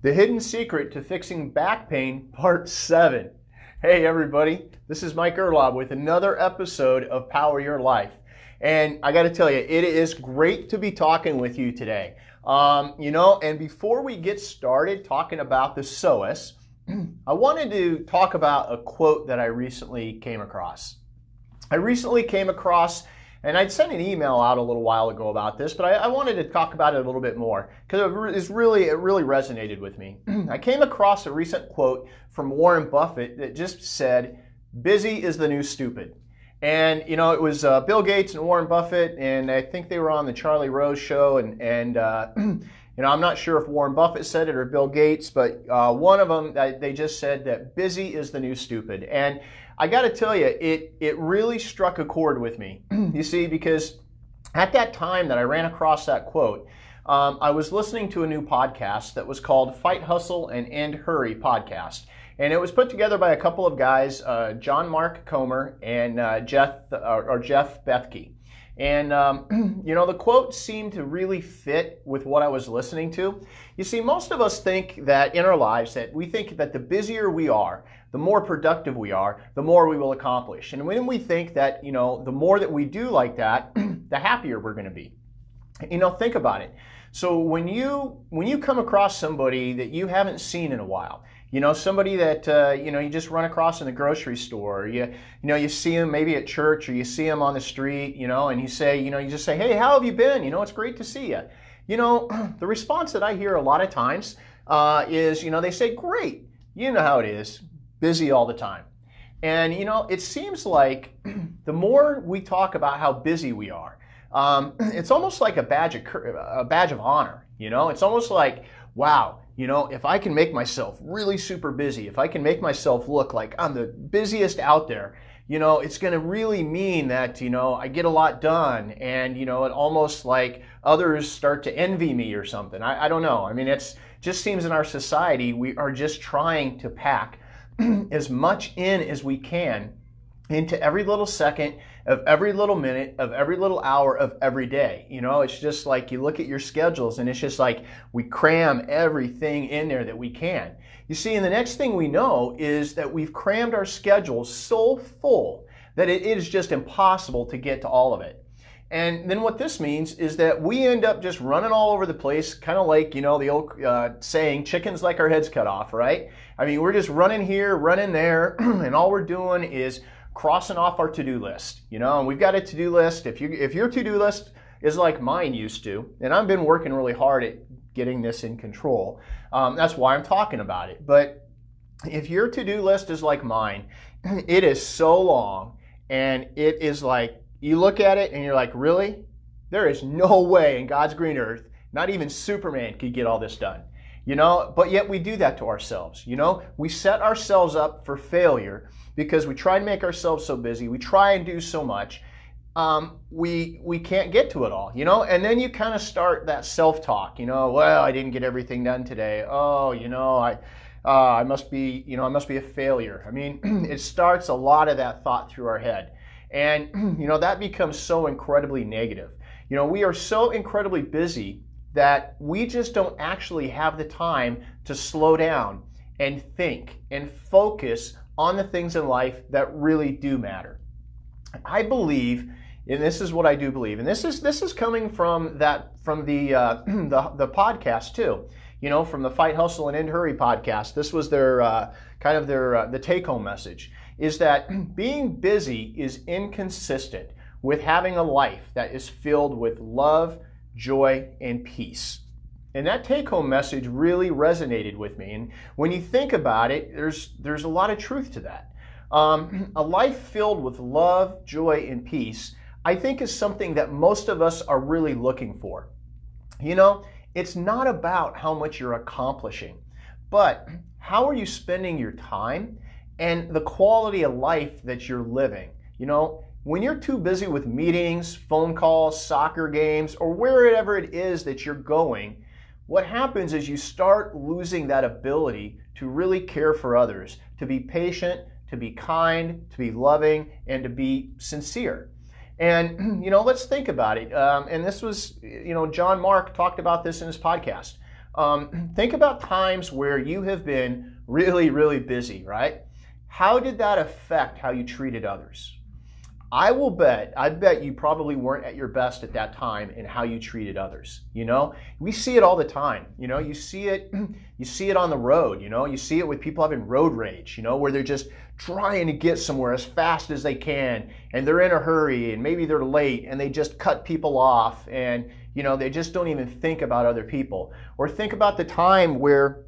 The Hidden Secret to Fixing Back Pain, Part 7. Hey, everybody, this is Mike Erlob with another episode of Power Your Life. And I got to tell you, it is great to be talking with you today. Um, you know, and before we get started talking about the psoas, I wanted to talk about a quote that I recently came across. I recently came across and I'd sent an email out a little while ago about this, but I, I wanted to talk about it a little bit more because it really it really resonated with me. I came across a recent quote from Warren Buffett that just said, "Busy is the new stupid." And you know, it was uh, Bill Gates and Warren Buffett, and I think they were on the Charlie Rose show. And and uh, you know, I'm not sure if Warren Buffett said it or Bill Gates, but uh, one of them they just said that busy is the new stupid. And I got to tell you, it it really struck a chord with me. you see, because at that time that I ran across that quote, um, I was listening to a new podcast that was called Fight Hustle and End Hurry podcast. And it was put together by a couple of guys, uh, John Mark Comer and uh, Jeff or, or Jeff Bethke. And, um, you know, the quote seemed to really fit with what I was listening to. You see, most of us think that in our lives that we think that the busier we are, the more productive we are, the more we will accomplish. And when we think that, you know, the more that we do like that, the happier we're going to be. You know, think about it. So when you when you come across somebody that you haven't seen in a while, you know, somebody that uh, you know you just run across in the grocery store. You you know you see them maybe at church or you see them on the street. You know, and you say you know you just say, hey, how have you been? You know, it's great to see you. You know, the response that I hear a lot of times uh, is you know they say, great. You know how it is, busy all the time. And you know, it seems like the more we talk about how busy we are, um, it's almost like a badge of a badge of honor. You know, it's almost like wow you know, if I can make myself really super busy, if I can make myself look like I'm the busiest out there, you know, it's going to really mean that, you know, I get a lot done and, you know, it almost like others start to envy me or something. I, I don't know. I mean, it's just seems in our society we are just trying to pack as much in as we can into every little second of every little minute of every little hour of every day. You know, it's just like you look at your schedules and it's just like we cram everything in there that we can. You see, and the next thing we know is that we've crammed our schedules so full that it is just impossible to get to all of it. And then what this means is that we end up just running all over the place, kind of like, you know, the old uh, saying, chickens like our heads cut off, right? I mean, we're just running here, running there, and all we're doing is crossing off our to-do list. You know, and we've got a to-do list. If you if your to-do list is like mine used to, and I've been working really hard at getting this in control. Um, that's why I'm talking about it. But if your to-do list is like mine, it is so long, and it is like you look at it and you're like, really? There is no way in God's green earth, not even Superman could get all this done. You know, but yet we do that to ourselves. You know, we set ourselves up for failure because we try and make ourselves so busy, we try and do so much, um, we we can't get to it all, you know. And then you kind of start that self-talk, you know. Well, I didn't get everything done today. Oh, you know, I uh, I must be, you know, I must be a failure. I mean, it starts a lot of that thought through our head, and you know that becomes so incredibly negative. You know, we are so incredibly busy that we just don't actually have the time to slow down and think and focus on the things in life that really do matter. I believe, and this is what I do believe, and this is this is coming from that from the uh, the, the podcast too. You know, from the Fight Hustle and End Hurry podcast. This was their uh, kind of their uh, the take home message is that being busy is inconsistent with having a life that is filled with love, joy, and peace. And that take home message really resonated with me. And when you think about it, there's, there's a lot of truth to that. Um, a life filled with love, joy, and peace, I think, is something that most of us are really looking for. You know, it's not about how much you're accomplishing, but how are you spending your time and the quality of life that you're living. You know, when you're too busy with meetings, phone calls, soccer games, or wherever it is that you're going, what happens is you start losing that ability to really care for others, to be patient, to be kind, to be loving, and to be sincere. And, you know, let's think about it. Um, and this was, you know, John Mark talked about this in his podcast. Um, think about times where you have been really, really busy, right? How did that affect how you treated others? I will bet, I bet you probably weren't at your best at that time in how you treated others. You know, we see it all the time. You know, you see it, you see it on the road. You know, you see it with people having road rage. You know, where they're just trying to get somewhere as fast as they can, and they're in a hurry, and maybe they're late, and they just cut people off, and you know, they just don't even think about other people. Or think about the time where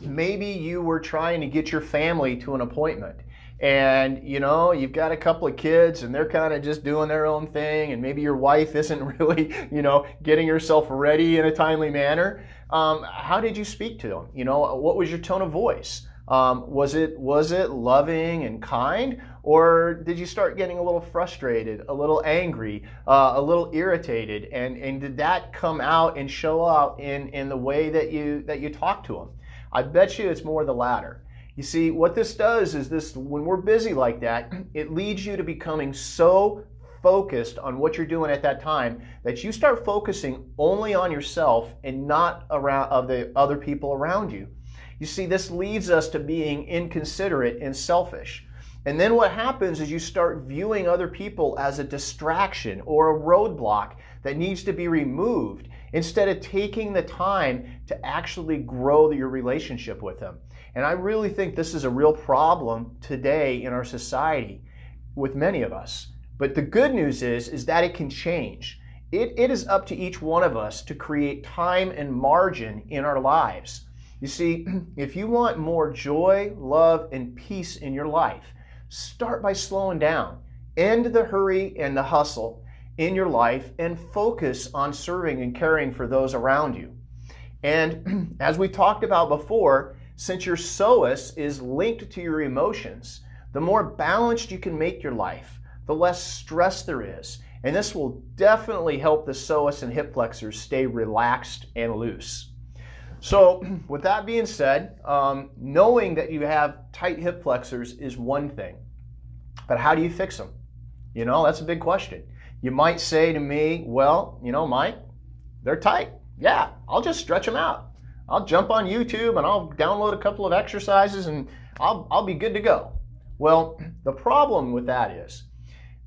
maybe you were trying to get your family to an appointment and you know you've got a couple of kids and they're kind of just doing their own thing and maybe your wife isn't really you know getting herself ready in a timely manner. Um, how did you speak to them? You know what was your tone of voice? Um, was it was it loving and kind? Or did you start getting a little frustrated a little angry uh, a little irritated? And and did that come out and show out in in the way that you that you talk to them i bet you it's more the latter you see, what this does is this when we're busy like that, it leads you to becoming so focused on what you're doing at that time that you start focusing only on yourself and not around of the other people around you. You see, this leads us to being inconsiderate and selfish. And then what happens is you start viewing other people as a distraction or a roadblock that needs to be removed instead of taking the time to actually grow your relationship with them. And I really think this is a real problem today in our society with many of us. But the good news is, is that it can change. It, it is up to each one of us to create time and margin in our lives. You see, if you want more joy, love, and peace in your life, start by slowing down. End the hurry and the hustle in your life and focus on serving and caring for those around you. And as we talked about before, since your psoas is linked to your emotions, the more balanced you can make your life, the less stress there is. And this will definitely help the psoas and hip flexors stay relaxed and loose. So, with that being said, um, knowing that you have tight hip flexors is one thing, but how do you fix them? You know, that's a big question. You might say to me, well, you know, Mike, they're tight. Yeah, I'll just stretch them out. I'll jump on YouTube and I'll download a couple of exercises and I'll, I'll be good to go. Well, the problem with that is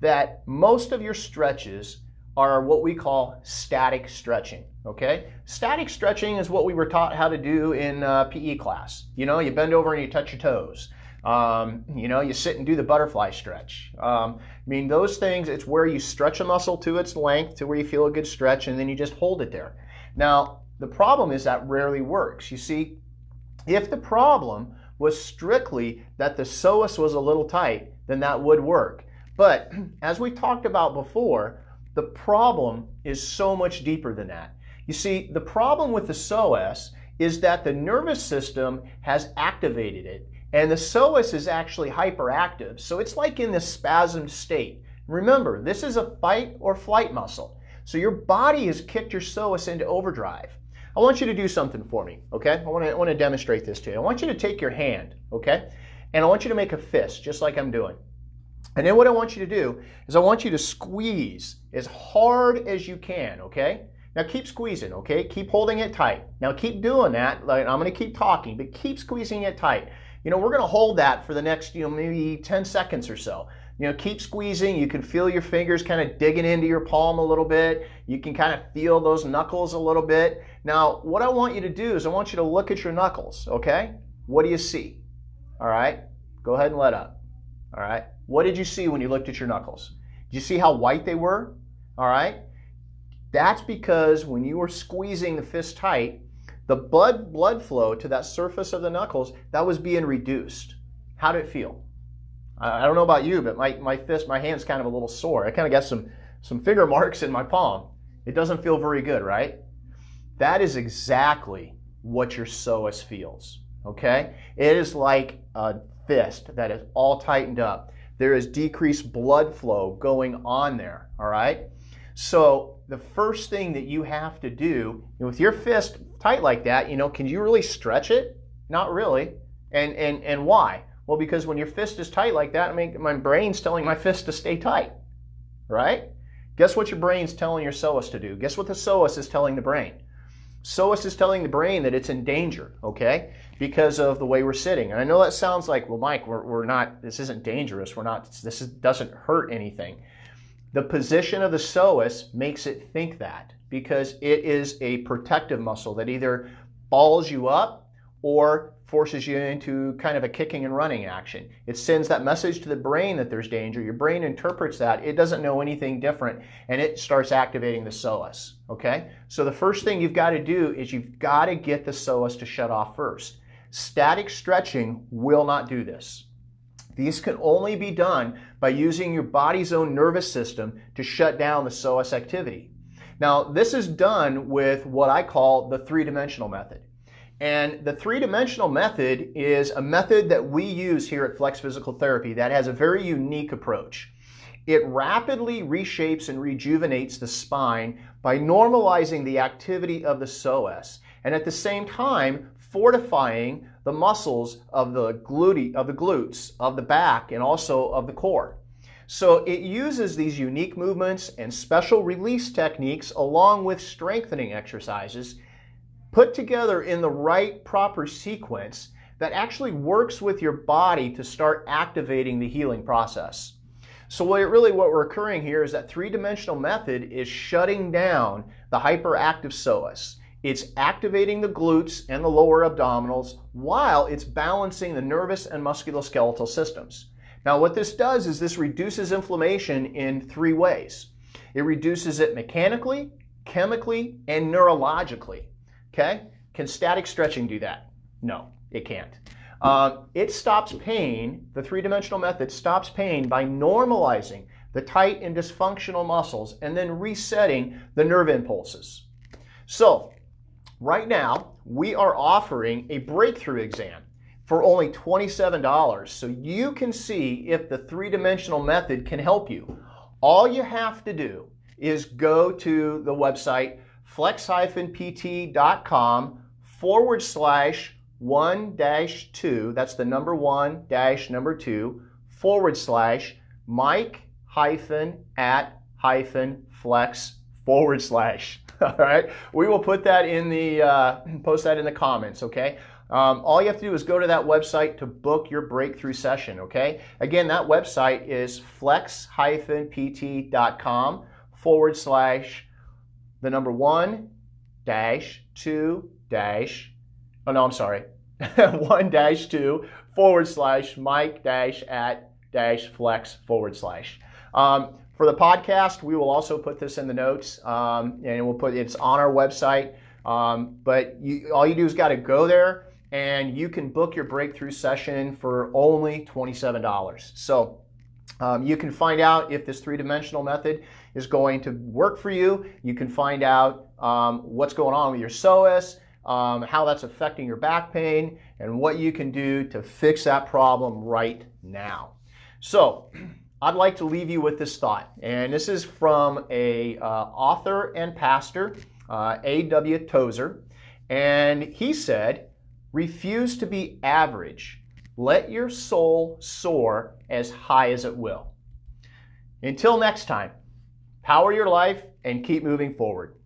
that most of your stretches are what we call static stretching. Okay? Static stretching is what we were taught how to do in uh, PE class. You know, you bend over and you touch your toes. Um, you know, you sit and do the butterfly stretch. Um, I mean, those things, it's where you stretch a muscle to its length to where you feel a good stretch and then you just hold it there. Now, the problem is that rarely works. You see, if the problem was strictly that the psoas was a little tight, then that would work. But as we talked about before, the problem is so much deeper than that. You see, the problem with the psoas is that the nervous system has activated it, and the psoas is actually hyperactive. So it's like in this spasmed state. Remember, this is a fight or flight muscle. So your body has kicked your psoas into overdrive. I want you to do something for me, okay? I want to, want to demonstrate this to you. I want you to take your hand, okay? And I want you to make a fist, just like I'm doing. And then what I want you to do is I want you to squeeze as hard as you can, okay? Now keep squeezing, okay? Keep holding it tight. Now keep doing that. Like I'm going to keep talking, but keep squeezing it tight. You know, we're going to hold that for the next, you know, maybe 10 seconds or so. You know, keep squeezing. You can feel your fingers kind of digging into your palm a little bit. You can kind of feel those knuckles a little bit. Now, what I want you to do is I want you to look at your knuckles, okay? What do you see? All right? Go ahead and let up. All right? What did you see when you looked at your knuckles? Did you see how white they were? All right? That's because when you were squeezing the fist tight, the blood blood flow to that surface of the knuckles, that was being reduced. How did it feel? I don't know about you, but my, my fist, my hand's kind of a little sore. I kind of got some, some finger marks in my palm. It doesn't feel very good, right? That is exactly what your psoas feels, okay? It is like a fist that is all tightened up. There is decreased blood flow going on there, all right? So the first thing that you have to do with your fist tight like that, you know, can you really stretch it? Not really. And and and why? Well, because when your fist is tight like that, I mean, my brain's telling my fist to stay tight, right? Guess what your brain's telling your psoas to do? Guess what the psoas is telling the brain? psoas is telling the brain that it's in danger, okay, because of the way we're sitting. And I know that sounds like, well, Mike, we're, we're not, this isn't dangerous. We're not, this is, doesn't hurt anything. The position of the psoas makes it think that because it is a protective muscle that either balls you up or forces you into kind of a kicking and running action. It sends that message to the brain that there's danger. Your brain interprets that. It doesn't know anything different and it starts activating the psoas. Okay? So the first thing you've got to do is you've got to get the psoas to shut off first. Static stretching will not do this. These can only be done by using your body's own nervous system to shut down the psoas activity. Now, this is done with what I call the three dimensional method. And the three dimensional method is a method that we use here at Flex Physical Therapy that has a very unique approach. It rapidly reshapes and rejuvenates the spine by normalizing the activity of the psoas and at the same time fortifying the muscles of the glute, of the glutes, of the back, and also of the core. So it uses these unique movements and special release techniques along with strengthening exercises put together in the right proper sequence that actually works with your body to start activating the healing process. So what really what we're occurring here is that three-dimensional method is shutting down the hyperactive psoas. It's activating the glutes and the lower abdominals while it's balancing the nervous and musculoskeletal systems. Now what this does is this reduces inflammation in three ways. It reduces it mechanically, chemically, and neurologically. Okay? Can static stretching do that? No, it can't. Uh, it stops pain, the three dimensional method stops pain by normalizing the tight and dysfunctional muscles and then resetting the nerve impulses. So, right now, we are offering a breakthrough exam for only $27 so you can see if the three dimensional method can help you. All you have to do is go to the website flex-pt.com forward slash one dash two, that's the number one dash number two, forward slash Mike hyphen at hyphen flex forward slash. All right, we will put that in the, uh, post that in the comments, okay? Um, all you have to do is go to that website to book your breakthrough session, okay? Again, that website is flex-pt.com forward slash the number one dash two dash, oh no, I'm sorry, one dash two forward slash Mike dash at dash flex forward slash. Um, for the podcast, we will also put this in the notes, um, and we'll put it's on our website. Um, but you, all you do is got to go there, and you can book your breakthrough session for only $27. So um, you can find out if this three-dimensional method is going to work for you. You can find out um, what's going on with your psoas, um, how that's affecting your back pain, and what you can do to fix that problem right now. So, I'd like to leave you with this thought, and this is from a uh, author and pastor, uh, A.W. Tozer, and he said, "Refuse to be average. Let your soul soar as high as it will." Until next time. Power your life and keep moving forward.